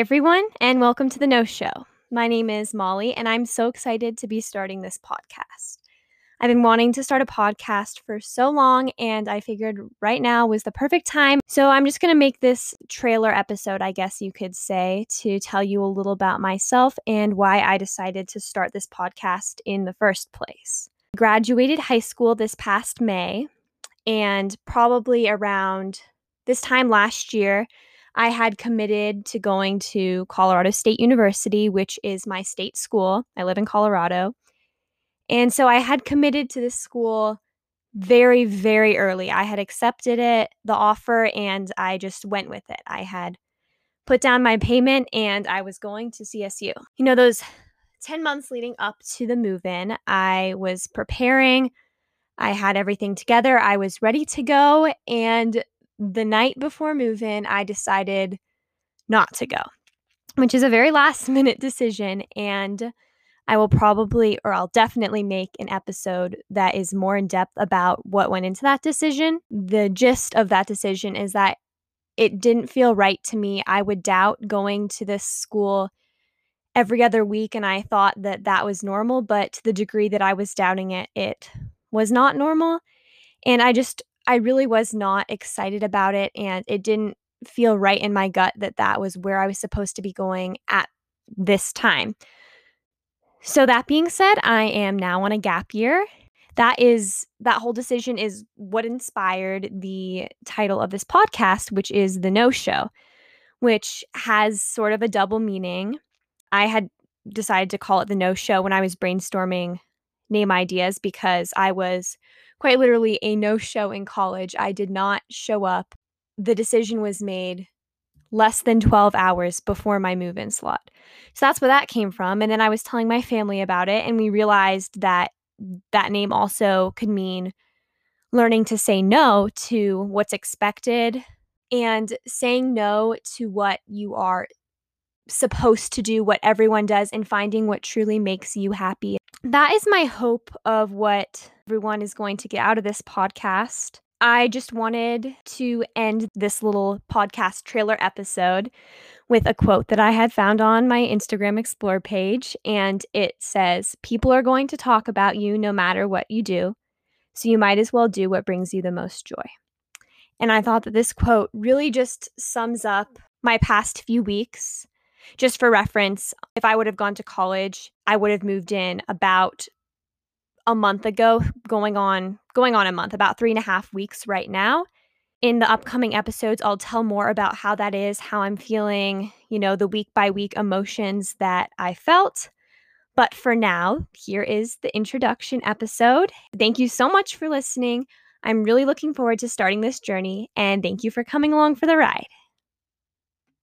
everyone, and welcome to the No Show. My name is Molly, and I'm so excited to be starting this podcast. I've been wanting to start a podcast for so long, and I figured right now was the perfect time. So I'm just going to make this trailer episode, I guess you could say, to tell you a little about myself and why I decided to start this podcast in the first place. Graduated high school this past May, and probably around this time last year, I had committed to going to Colorado State University, which is my state school. I live in Colorado. And so I had committed to this school very, very early. I had accepted it, the offer, and I just went with it. I had put down my payment and I was going to CSU. You know, those 10 months leading up to the move in, I was preparing. I had everything together. I was ready to go. And the night before move in, I decided not to go, which is a very last minute decision. And I will probably, or I'll definitely make an episode that is more in depth about what went into that decision. The gist of that decision is that it didn't feel right to me. I would doubt going to this school every other week, and I thought that that was normal, but to the degree that I was doubting it, it was not normal. And I just I really was not excited about it and it didn't feel right in my gut that that was where I was supposed to be going at this time. So that being said, I am now on a gap year. That is that whole decision is what inspired the title of this podcast, which is The No Show, which has sort of a double meaning. I had decided to call it The No Show when I was brainstorming name ideas because I was quite literally a no show in college. I did not show up. The decision was made less than 12 hours before my move in slot. So that's where that came from. And then I was telling my family about it, and we realized that that name also could mean learning to say no to what's expected and saying no to what you are supposed to do, what everyone does, and finding what truly makes you happy. That is my hope of what everyone is going to get out of this podcast. I just wanted to end this little podcast trailer episode with a quote that I had found on my Instagram Explore page. And it says, People are going to talk about you no matter what you do. So you might as well do what brings you the most joy. And I thought that this quote really just sums up my past few weeks just for reference, if I would have gone to college, I would have moved in about a month ago, going on going on a month, about three and a half weeks right now. In the upcoming episodes, I'll tell more about how that is, how I'm feeling, you know, the week by week emotions that I felt. But for now, here is the introduction episode. Thank you so much for listening. I'm really looking forward to starting this journey, and thank you for coming along for the ride.